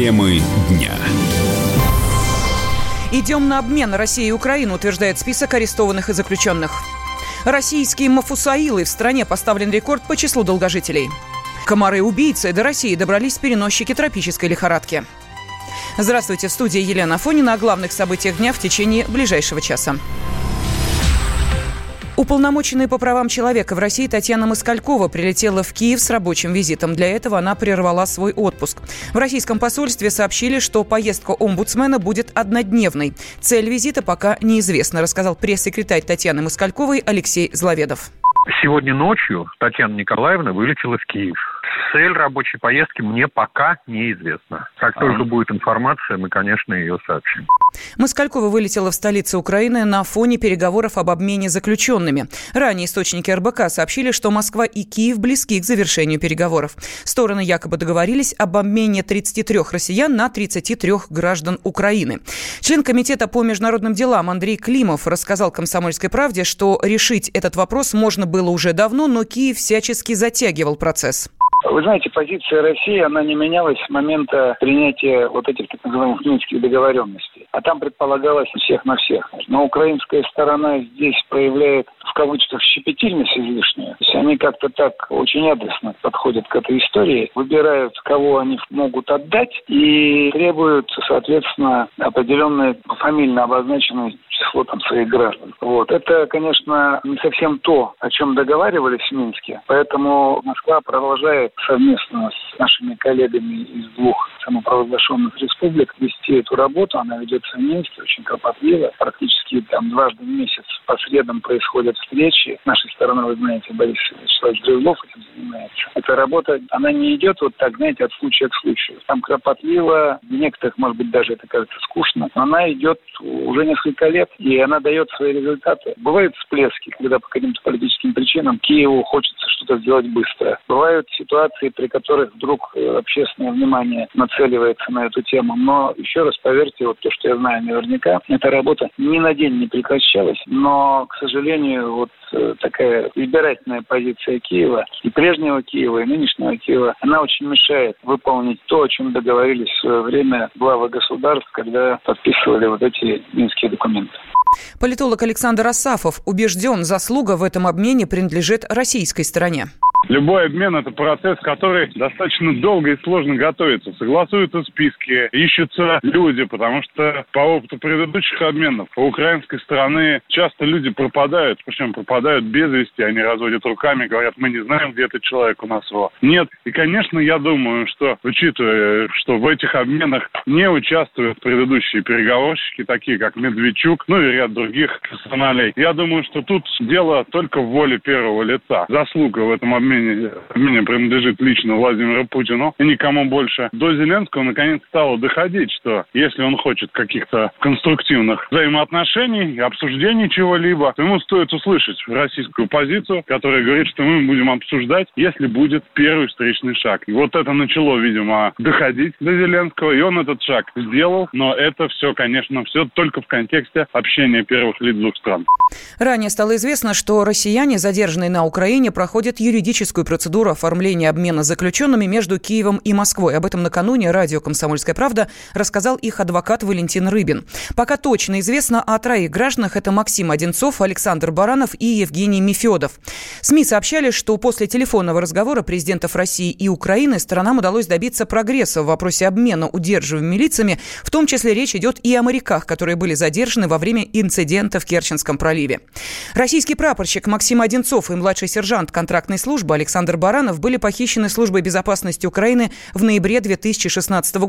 Темы дня. Идем на обмен России и Украины, утверждает список арестованных и заключенных. Российские мафусаилы в стране поставлен рекорд по числу долгожителей. Комары-убийцы до России добрались переносчики тропической лихорадки. Здравствуйте, в студии Елена Фонина о главных событиях дня в течение ближайшего часа. Уполномоченная по правам человека в России Татьяна Москалькова прилетела в Киев с рабочим визитом. Для этого она прервала свой отпуск. В российском посольстве сообщили, что поездка омбудсмена будет однодневной. Цель визита пока неизвестна, рассказал пресс-секретарь Татьяны Москальковой Алексей Зловедов. Сегодня ночью Татьяна Николаевна вылетела в Киев. Цель рабочей поездки мне пока неизвестна. Как а. только будет информация, мы, конечно, ее сообщим. Москалькова вылетела в столицу Украины на фоне переговоров об обмене заключенными. Ранее источники РБК сообщили, что Москва и Киев близки к завершению переговоров. Стороны якобы договорились об обмене 33 россиян на 33 граждан Украины. Член Комитета по международным делам Андрей Климов рассказал «Комсомольской правде», что решить этот вопрос можно было уже давно, но Киев всячески затягивал процесс. Вы знаете, позиция России, она не менялась с момента принятия вот этих так называемых минских договоренностей. А там предполагалось всех на всех. Но украинская сторона здесь проявляет в кавычках щепетильность излишнюю. То есть они как-то так очень адресно подходят к этой истории, выбирают, кого они могут отдать и требуют, соответственно, определенные фамильно обозначенные число там своих граждан. Вот. Это, конечно, не совсем то, о чем договаривались в Минске. Поэтому Москва продолжает совместно с нашими коллегами из двух самопровозглашенных республик вести эту работу. Она ведется в Минске очень кропотливо. Практически там дважды в месяц по средам происходят встречи. С нашей стороны, вы знаете, Борис Вячеславович Грызлов этим занимается. Эта работа, она не идет вот так, знаете, от случая к случаю. Там кропотливо, в некоторых, может быть, даже это кажется скучно, но она идет уже несколько лет и она дает свои результаты. Бывают всплески, когда по каким-то политическим причинам Киеву хочется что-то сделать быстро. Бывают ситуации, при которых вдруг э, общественное внимание нацеливается на эту тему. Но еще раз поверьте, вот то, что я знаю наверняка, эта работа ни на день не прекращалась, но, к сожалению, вот э, такая избирательная позиция Киева и прежнего Киева, и нынешнего Киева, она очень мешает выполнить то, о чем договорились в свое время главы государств, когда подписывали вот эти минские документы. Политолог Александр Асафов убежден, заслуга в этом обмене принадлежит российской стороне. Любой обмен – это процесс, который достаточно долго и сложно готовится. Согласуются списки, ищутся люди, потому что по опыту предыдущих обменов у украинской стороны часто люди пропадают, причем пропадают без вести, они разводят руками, говорят, мы не знаем, где этот человек у нас его. Нет. И, конечно, я думаю, что, учитывая, что в этих обменах не участвуют предыдущие переговорщики, такие как Медведчук, ну и ряд других персоналей, я думаю, что тут дело только в воле первого лица. Заслуга в этом обмене, обмене принадлежит лично Владимиру Путину и никому больше. До Зеленского наконец стало доходить, что если он хочет каких-то конструктивных взаимоотношений, обсуждений чего-либо, то ему стоит услышать российскую позицию, которая говорит, что мы будем обсуждать, если будет первый встречный шаг. И вот это начало, видимо, доходить до Зеленского, и он этот шаг сделал, но это все, конечно, все только в контексте общения первых лиц двух стран. Ранее стало известно, что россияне, задержанные на Украине, проходят юридическую процедуру оформления обмена заключенными между Киевом и Москвой. Об этом накануне радио «Комсомольская правда» рассказал их адвокат Валентин Рыбин. Пока точно известно о троих гражданах. Это Максим Одинцов, Александр Баранов и Евгений Мефедов. СМИ сообщали, что после телефонного разговора президентов России и Украины сторонам удалось добиться прогресса в вопросе обмена удерживаемыми лицами. В том числе речь идет и о моряках, которые были задержаны во время инцидента в Керченском проливе. Российский прапорщик Максим Одинцов и младший сержант контрактной службы Александр Баранов были похищены службой безопасности Украины в ноябре 2016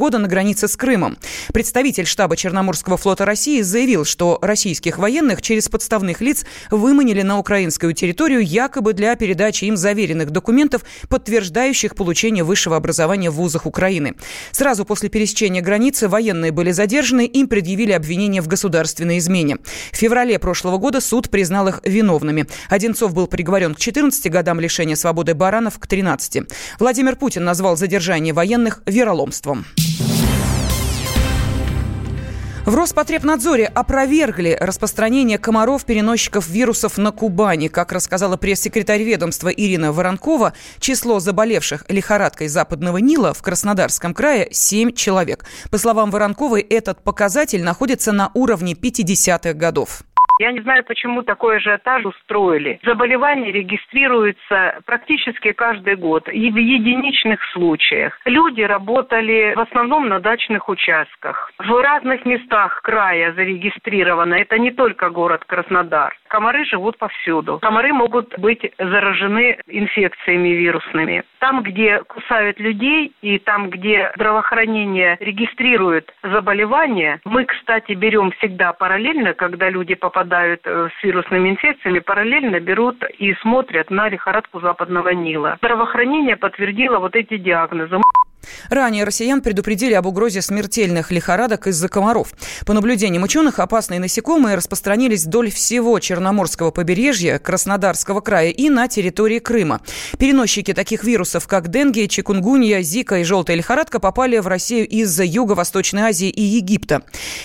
года на границе с Крымом. Представитель штаба Черноморского флота России заявил, что российских военных через подставных лиц выманили на украинскую территорию якобы для передачи им заверенных документов, подтверждающих получение высшего образования в вузах Украины. Сразу после пересечения границы военные были задержаны, им предъявили обвинение в государственной измене. В феврале прошлого года суд признал их виновными. Одинцов был приговорен к 14 годам лишения свободы Баранов к 13. Владимир Путин назвал задержание военных вероломством. В Роспотребнадзоре опровергли распространение комаров-переносчиков вирусов на Кубани. Как рассказала пресс-секретарь ведомства Ирина Воронкова, число заболевших лихорадкой западного Нила в Краснодарском крае 7 человек. По словам Воронковой, этот показатель находится на уровне 50-х годов. Я не знаю, почему такой ажиотаж устроили. Заболевание регистрируется практически каждый год и в единичных случаях. Люди работали в основном на дачных участках. В разных местах края зарегистрировано. Это не только город Краснодар. Комары живут повсюду. Комары могут быть заражены инфекциями вирусными. Там, где кусают людей и там, где здравоохранение регистрирует заболевания, мы, кстати, берем всегда параллельно, когда люди попадают э, с вирусными инфекциями, параллельно берут и смотрят на лихорадку западного Нила. Здравоохранение подтвердило вот эти диагнозы. Ранее россиян предупредили об угрозе смертельных лихорадок из-за комаров. По наблюдениям ученых, опасные насекомые распространились вдоль всего Черноморского побережья, Краснодарского края и на территории Крыма. Переносчики таких вирусов, как денgue, чикунгунья, зика и желтая лихорадка, попали в Россию из Юго-Восточной Азии и Египта.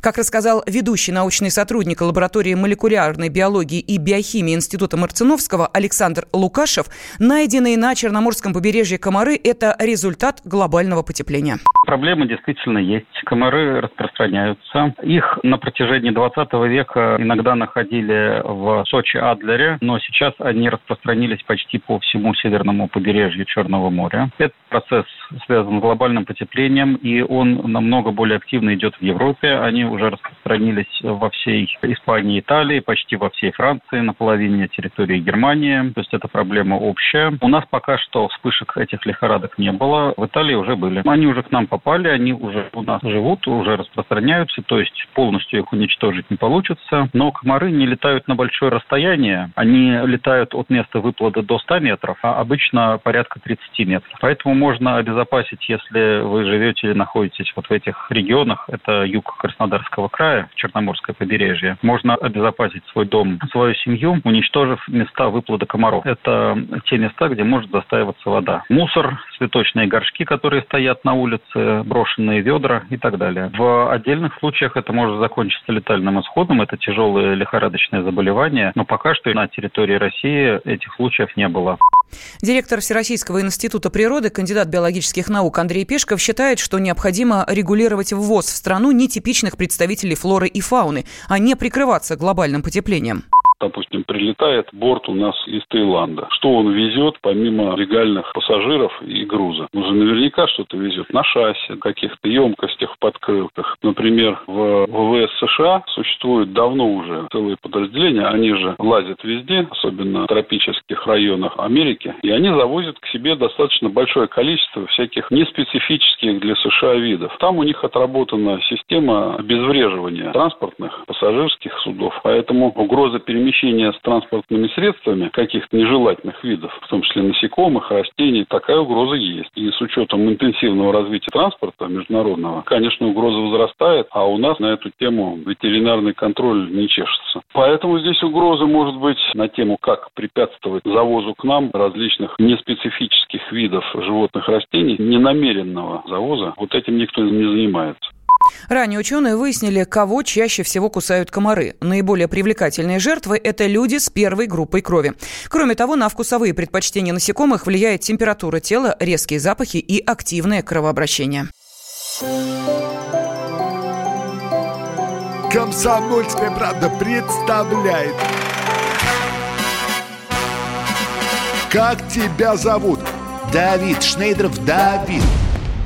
Как рассказал ведущий научный сотрудник лаборатории молекулярной биологии и биохимии Института Марциновского Александр Лукашев, найденные на Черноморском побережье комары – это результат глобального глобального потепления? Проблемы действительно есть. Комары распространяются. Их на протяжении 20 века иногда находили в Сочи-Адлере, но сейчас они распространились почти по всему северному побережью Черного моря. Этот процесс связан с глобальным потеплением, и он намного более активно идет в Европе. Они уже распространились во всей Испании Италии, почти во всей Франции, на половине территории Германии. То есть это проблема общая. У нас пока что вспышек этих лихорадок не было. В Италии уже были. Они уже к нам попали, они уже у нас живут, уже распространяются, то есть полностью их уничтожить не получится. Но комары не летают на большое расстояние, они летают от места выплода до 100 метров, а обычно порядка 30 метров. Поэтому можно обезопасить, если вы живете или находитесь вот в этих регионах, это юг Краснодарского края, Черноморское побережье, можно обезопасить свой дом, свою семью, уничтожив места выплода комаров. Это те места, где может застаиваться вода. Мусор, цветочные горшки, которые которые стоят на улице, брошенные ведра и так далее. В отдельных случаях это может закончиться летальным исходом, это тяжелое лихорадочное заболевание, но пока что на территории России этих случаев не было. Директор Всероссийского института природы, кандидат биологических наук Андрей Пешков считает, что необходимо регулировать ввоз в страну нетипичных представителей флоры и фауны, а не прикрываться глобальным потеплением допустим, прилетает борт у нас из Таиланда. Что он везет, помимо легальных пассажиров и груза? Он же наверняка что-то везет на шасси, каких-то емкостях, подкрылках. Например, в ВВС США существует давно уже целые подразделения, они же лазят везде, особенно в тропических районах Америки, и они завозят к себе достаточно большое количество всяких неспецифических для США видов. Там у них отработана система обезвреживания транспортных пассажирских судов, поэтому угроза перемещения перемещения с транспортными средствами каких-то нежелательных видов, в том числе насекомых, растений, такая угроза есть. И с учетом интенсивного развития транспорта международного, конечно, угроза возрастает, а у нас на эту тему ветеринарный контроль не чешется. Поэтому здесь угроза может быть на тему, как препятствовать завозу к нам различных неспецифических видов животных растений, ненамеренного завоза. Вот этим никто не занимается. Ранее ученые выяснили, кого чаще всего кусают комары. Наиболее привлекательные жертвы – это люди с первой группой крови. Кроме того, на вкусовые предпочтения насекомых влияет температура тела, резкие запахи и активное кровообращение. Комсомольская правда представляет. Как тебя зовут? Давид Шнейдров Давид.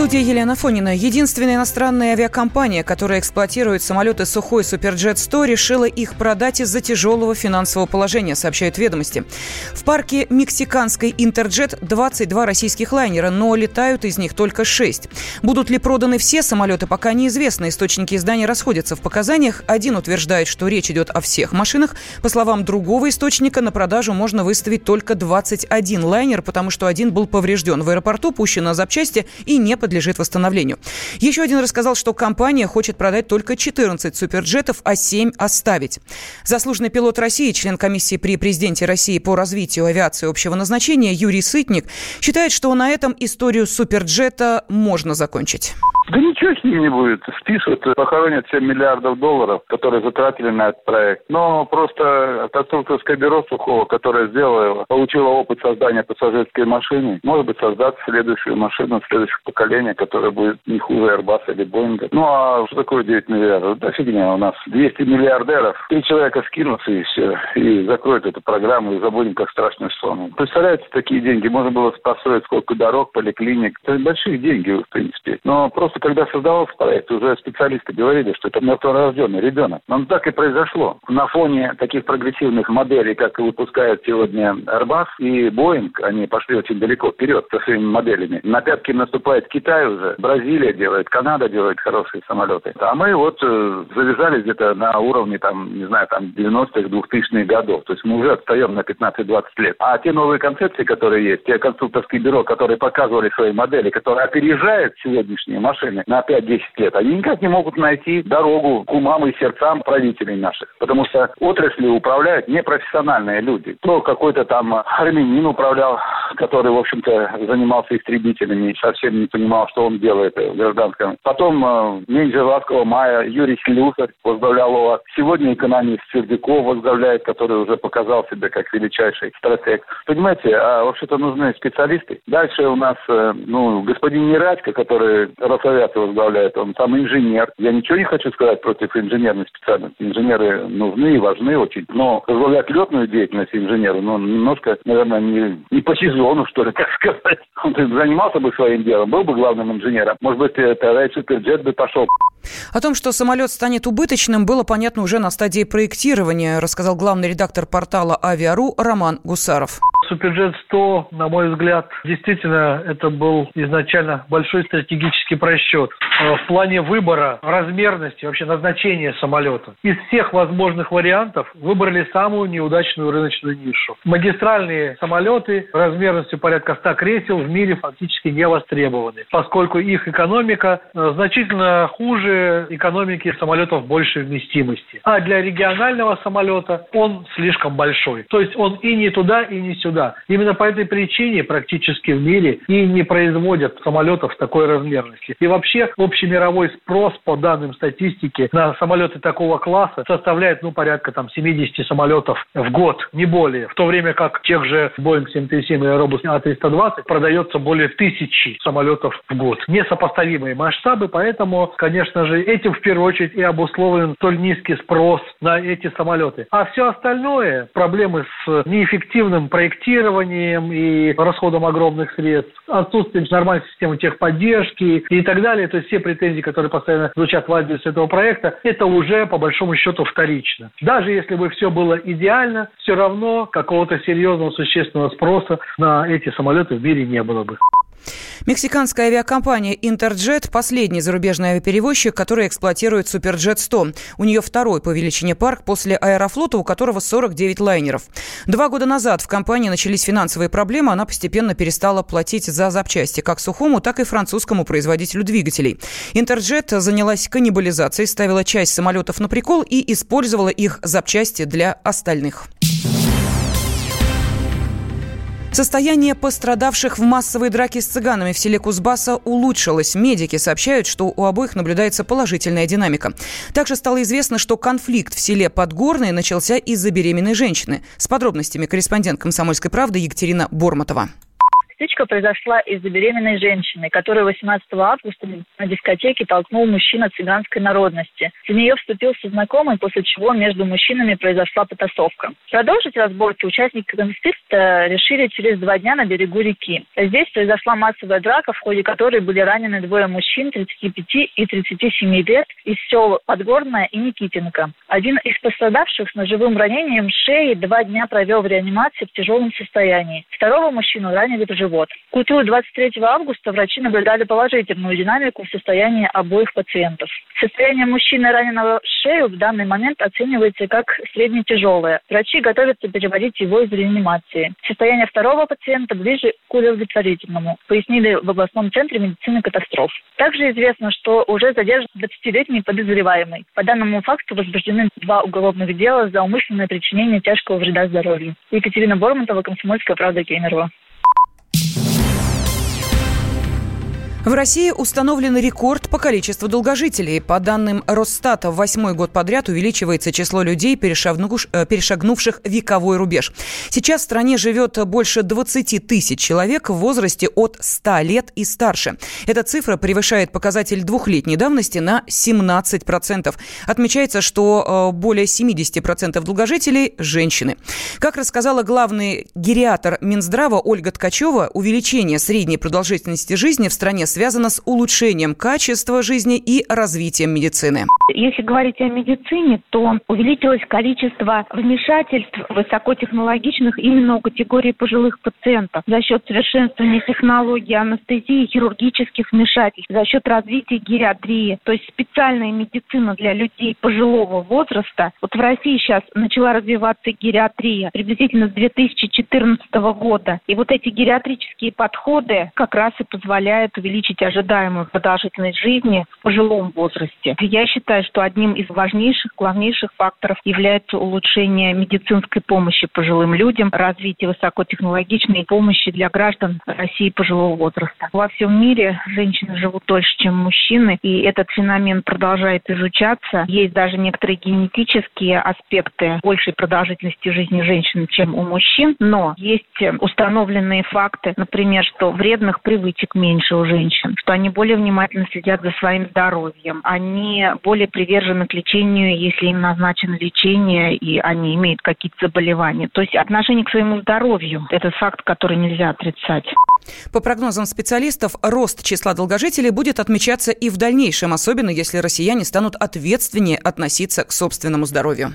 студии Елена Фонина. Единственная иностранная авиакомпания, которая эксплуатирует самолеты Сухой Суперджет 100, решила их продать из-за тяжелого финансового положения, сообщают ведомости. В парке мексиканской Интерджет 22 российских лайнера, но летают из них только 6. Будут ли проданы все самолеты, пока неизвестно. Источники издания расходятся в показаниях. Один утверждает, что речь идет о всех машинах. По словам другого источника, на продажу можно выставить только 21 лайнер, потому что один был поврежден в аэропорту, пущен на запчасти и не подлежит восстановлению. Еще один рассказал, что компания хочет продать только 14 суперджетов, а 7 оставить. Заслуженный пилот России, член комиссии при президенте России по развитию авиации общего назначения Юрий Сытник считает, что на этом историю суперджета можно закончить. Да ничего с ним не будет. Спишут, похоронят 7 миллиардов долларов, которые затратили на этот проект. Но просто конструкторское бюро Сухого, которое сделало его, получило опыт создания пассажирской машины, может быть, создать следующую машину следующего поколения, которая будет не хуже Airbus или Boeing. Ну, а что такое 9 миллиардов? Да фигня у нас. 200 миллиардеров. Три человека скинутся и все. И закроют эту программу и забудем, как страшный сон. Представляете, такие деньги можно было построить сколько дорог, поликлиник. Это большие деньги, в принципе. Но просто когда создавался проект, уже специалисты говорили, что это мертворожденный ребенок. Но так и произошло. На фоне таких прогрессивных моделей, как выпускают сегодня Airbus и Boeing, они пошли очень далеко вперед со своими моделями. На пятки наступает Китай уже, Бразилия делает, Канада делает хорошие самолеты. А мы вот э, завязались где-то на уровне, там, не знаю, там 90-х, 2000-х годов. То есть мы уже отстаем на 15-20 лет. А те новые концепции, которые есть, те конструкторские бюро, которые показывали свои модели, которые опережают сегодняшние машины на 5-10 лет, они никак не могут найти дорогу к умам и сердцам правителей наших. Потому что отрасли управляют непрофессиональные люди. То какой-то там армянин управлял, который, в общем-то, занимался истребителями и совсем не понимал, что он делает в гражданском. Потом э, менеджер Ласкового мая Юрий Слюсарь возглавлял его. Сегодня экономист Сердюков возглавляет, который уже показал себя как величайший стратег. Понимаете, а вообще-то нужны специалисты. Дальше у нас, э, ну, господин Нерадько, который Росавиация Совет возглавляет, он там инженер. Я ничего не хочу сказать против инженерной специальности. Инженеры нужны и важны очень. Но возглавлять летную деятельность инженеру, ну, немножко, наверное, не, не по сезону, что ли, так сказать. Он занимался бы своим делом, был бы главным инженером. Может быть, тогда и суперджет бы пошел. О том, что самолет станет убыточным, было понятно уже на стадии проектирования, рассказал главный редактор портала «Авиару» Роман Гусаров. Суперджет 100, на мой взгляд, действительно это был изначально большой стратегический просчет. Э, в плане выбора размерности, вообще назначения самолета. Из всех возможных вариантов выбрали самую неудачную рыночную нишу. Магистральные самолеты размерностью порядка 100 кресел в мире фактически не востребованы, поскольку их экономика э, значительно хуже экономики самолетов большей вместимости. А для регионального самолета он слишком большой. То есть он и не туда, и не сюда сюда. Именно по этой причине практически в мире и не производят самолетов такой размерности. И вообще общемировой спрос по данным статистики на самолеты такого класса составляет ну порядка там 70 самолетов в год, не более. В то время как тех же Boeing 737 и Airbus A320 продается более тысячи самолетов в год. Несопоставимые масштабы, поэтому, конечно же, этим в первую очередь и обусловлен столь низкий спрос на эти самолеты. А все остальное, проблемы с неэффективным проектированием финансированием и расходом огромных средств, отсутствием нормальной системы техподдержки и так далее. То есть все претензии, которые постоянно звучат в адрес этого проекта, это уже по большому счету вторично. Даже если бы все было идеально, все равно какого-то серьезного существенного спроса на эти самолеты в мире не было бы. Мексиканская авиакомпания Интерджет – последний зарубежный авиаперевозчик, который эксплуатирует Суперджет-100. У нее второй по величине парк после Аэрофлота, у которого 49 лайнеров. Два года назад в компании начались финансовые проблемы, она постепенно перестала платить за запчасти как сухому, так и французскому производителю двигателей. Интерджет занялась каннибализацией, ставила часть самолетов на прикол и использовала их запчасти для остальных. Состояние пострадавших в массовой драке с цыганами в селе Кузбасса улучшилось. Медики сообщают, что у обоих наблюдается положительная динамика. Также стало известно, что конфликт в селе Подгорное начался из-за беременной женщины. С подробностями корреспондент «Комсомольской правды» Екатерина Бормотова. Стычка произошла из-за беременной женщины, которую 18 августа на дискотеке толкнул мужчина цыганской народности. За нее вступился знакомый, после чего между мужчинами произошла потасовка. Продолжить разборки участники конфликта решили через два дня на берегу реки. Здесь произошла массовая драка, в ходе которой были ранены двое мужчин 35 и 37 лет из сел Подгорная и Никитенко. Один из пострадавших с ножевым ранением шеи два дня провел в реанимации в тяжелом состоянии. Второго мужчину ранили в живот. К утру 23 августа врачи наблюдали положительную динамику в состоянии обоих пациентов. Состояние мужчины, раненого в шею, в данный момент оценивается как средне-тяжелое. Врачи готовятся переводить его из реанимации. Состояние второго пациента ближе к удовлетворительному, пояснили в областном центре медицины катастроф. Также известно, что уже задержан 20-летний подозреваемый. По данному факту возбуждены два уголовных дела за умышленное причинение тяжкого вреда здоровью. Екатерина Бормонтова, Комсомольская правда, Кемерово. В России установлен рекорд по количеству долгожителей. По данным Росстата, в восьмой год подряд увеличивается число людей, э, перешагнувших вековой рубеж. Сейчас в стране живет больше 20 тысяч человек в возрасте от 100 лет и старше. Эта цифра превышает показатель двухлетней давности на 17%. Отмечается, что э, более 70% долгожителей – женщины. Как рассказала главный гериатор Минздрава Ольга Ткачева, увеличение средней продолжительности жизни в стране связано с улучшением качества жизни и развитием медицины. Если говорить о медицине, то увеличилось количество вмешательств высокотехнологичных именно у категории пожилых пациентов за счет совершенствования технологий анестезии, хирургических вмешательств, за счет развития гериатрии, то есть специальная медицина для людей пожилого возраста. Вот в России сейчас начала развиваться гериатрия приблизительно с 2014 года. И вот эти гериатрические подходы как раз и позволяют увеличить увеличить ожидаемую продолжительность жизни в пожилом возрасте. Я считаю, что одним из важнейших, главнейших факторов является улучшение медицинской помощи пожилым людям, развитие высокотехнологичной помощи для граждан России пожилого возраста. Во всем мире женщины живут дольше, чем мужчины, и этот феномен продолжает изучаться. Есть даже некоторые генетические аспекты большей продолжительности жизни женщин, чем у мужчин, но есть установленные факты, например, что вредных привычек меньше у женщин, женщин, что они более внимательно следят за своим здоровьем, они более привержены к лечению, если им назначено лечение, и они имеют какие-то заболевания. То есть отношение к своему здоровью – это факт, который нельзя отрицать. По прогнозам специалистов, рост числа долгожителей будет отмечаться и в дальнейшем, особенно если россияне станут ответственнее относиться к собственному здоровью.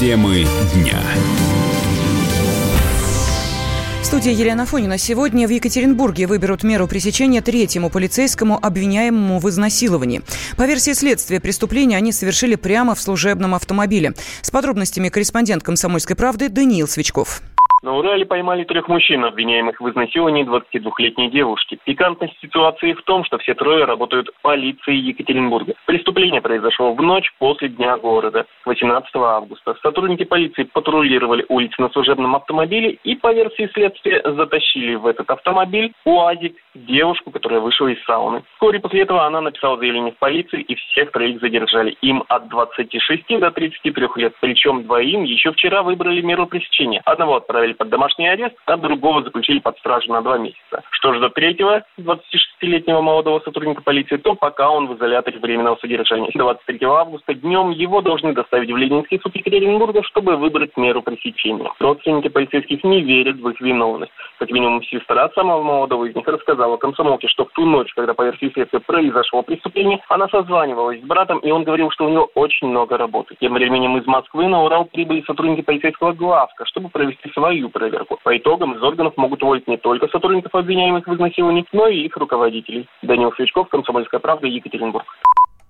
Темы дня. Студия Елена Фонина. Сегодня в Екатеринбурге выберут меру пресечения третьему полицейскому, обвиняемому в изнасиловании. По версии следствия, преступления они совершили прямо в служебном автомобиле. С подробностями корреспондент «Комсомольской правды» Даниил Свечков. На Урале поймали трех мужчин, обвиняемых в изнасиловании 22-летней девушки. Пикантность ситуации в том, что все трое работают в полиции Екатеринбурга. Преступление произошло в ночь после Дня города, 18 августа. Сотрудники полиции патрулировали улицы на служебном автомобиле и, по версии следствия, затащили в этот автомобиль УАЗик девушку, которая вышла из сауны. Вскоре после этого она написала заявление в полицию, и всех троих задержали. Им от 26 до 33 лет. Причем двоим еще вчера выбрали меру пресечения. Одного отправили под домашний арест, а другого заключили под стражу на два месяца. Что ждет третьего, 26-летнего молодого сотрудника полиции, то пока он в изоляторе временного содержания. 23 августа днем его должны доставить в Ленинский суд Екатеринбурга, чтобы выбрать меру пресечения. Родственники полицейских не верят в их виновность. Как минимум, сестра самого молодого из них рассказала комсомолке, что в ту ночь, когда по версии следствия произошло преступление, она созванивалась с братом, и он говорил, что у него очень много работы. Тем временем из Москвы на Урал прибыли сотрудники полицейского главка, чтобы провести свою проверку. По итогам из органов могут уволить не только сотрудников, обвиняемых в изнасиловании, но и их руководителей. Данил Свечков, Комсомольская правда, Екатеринбург.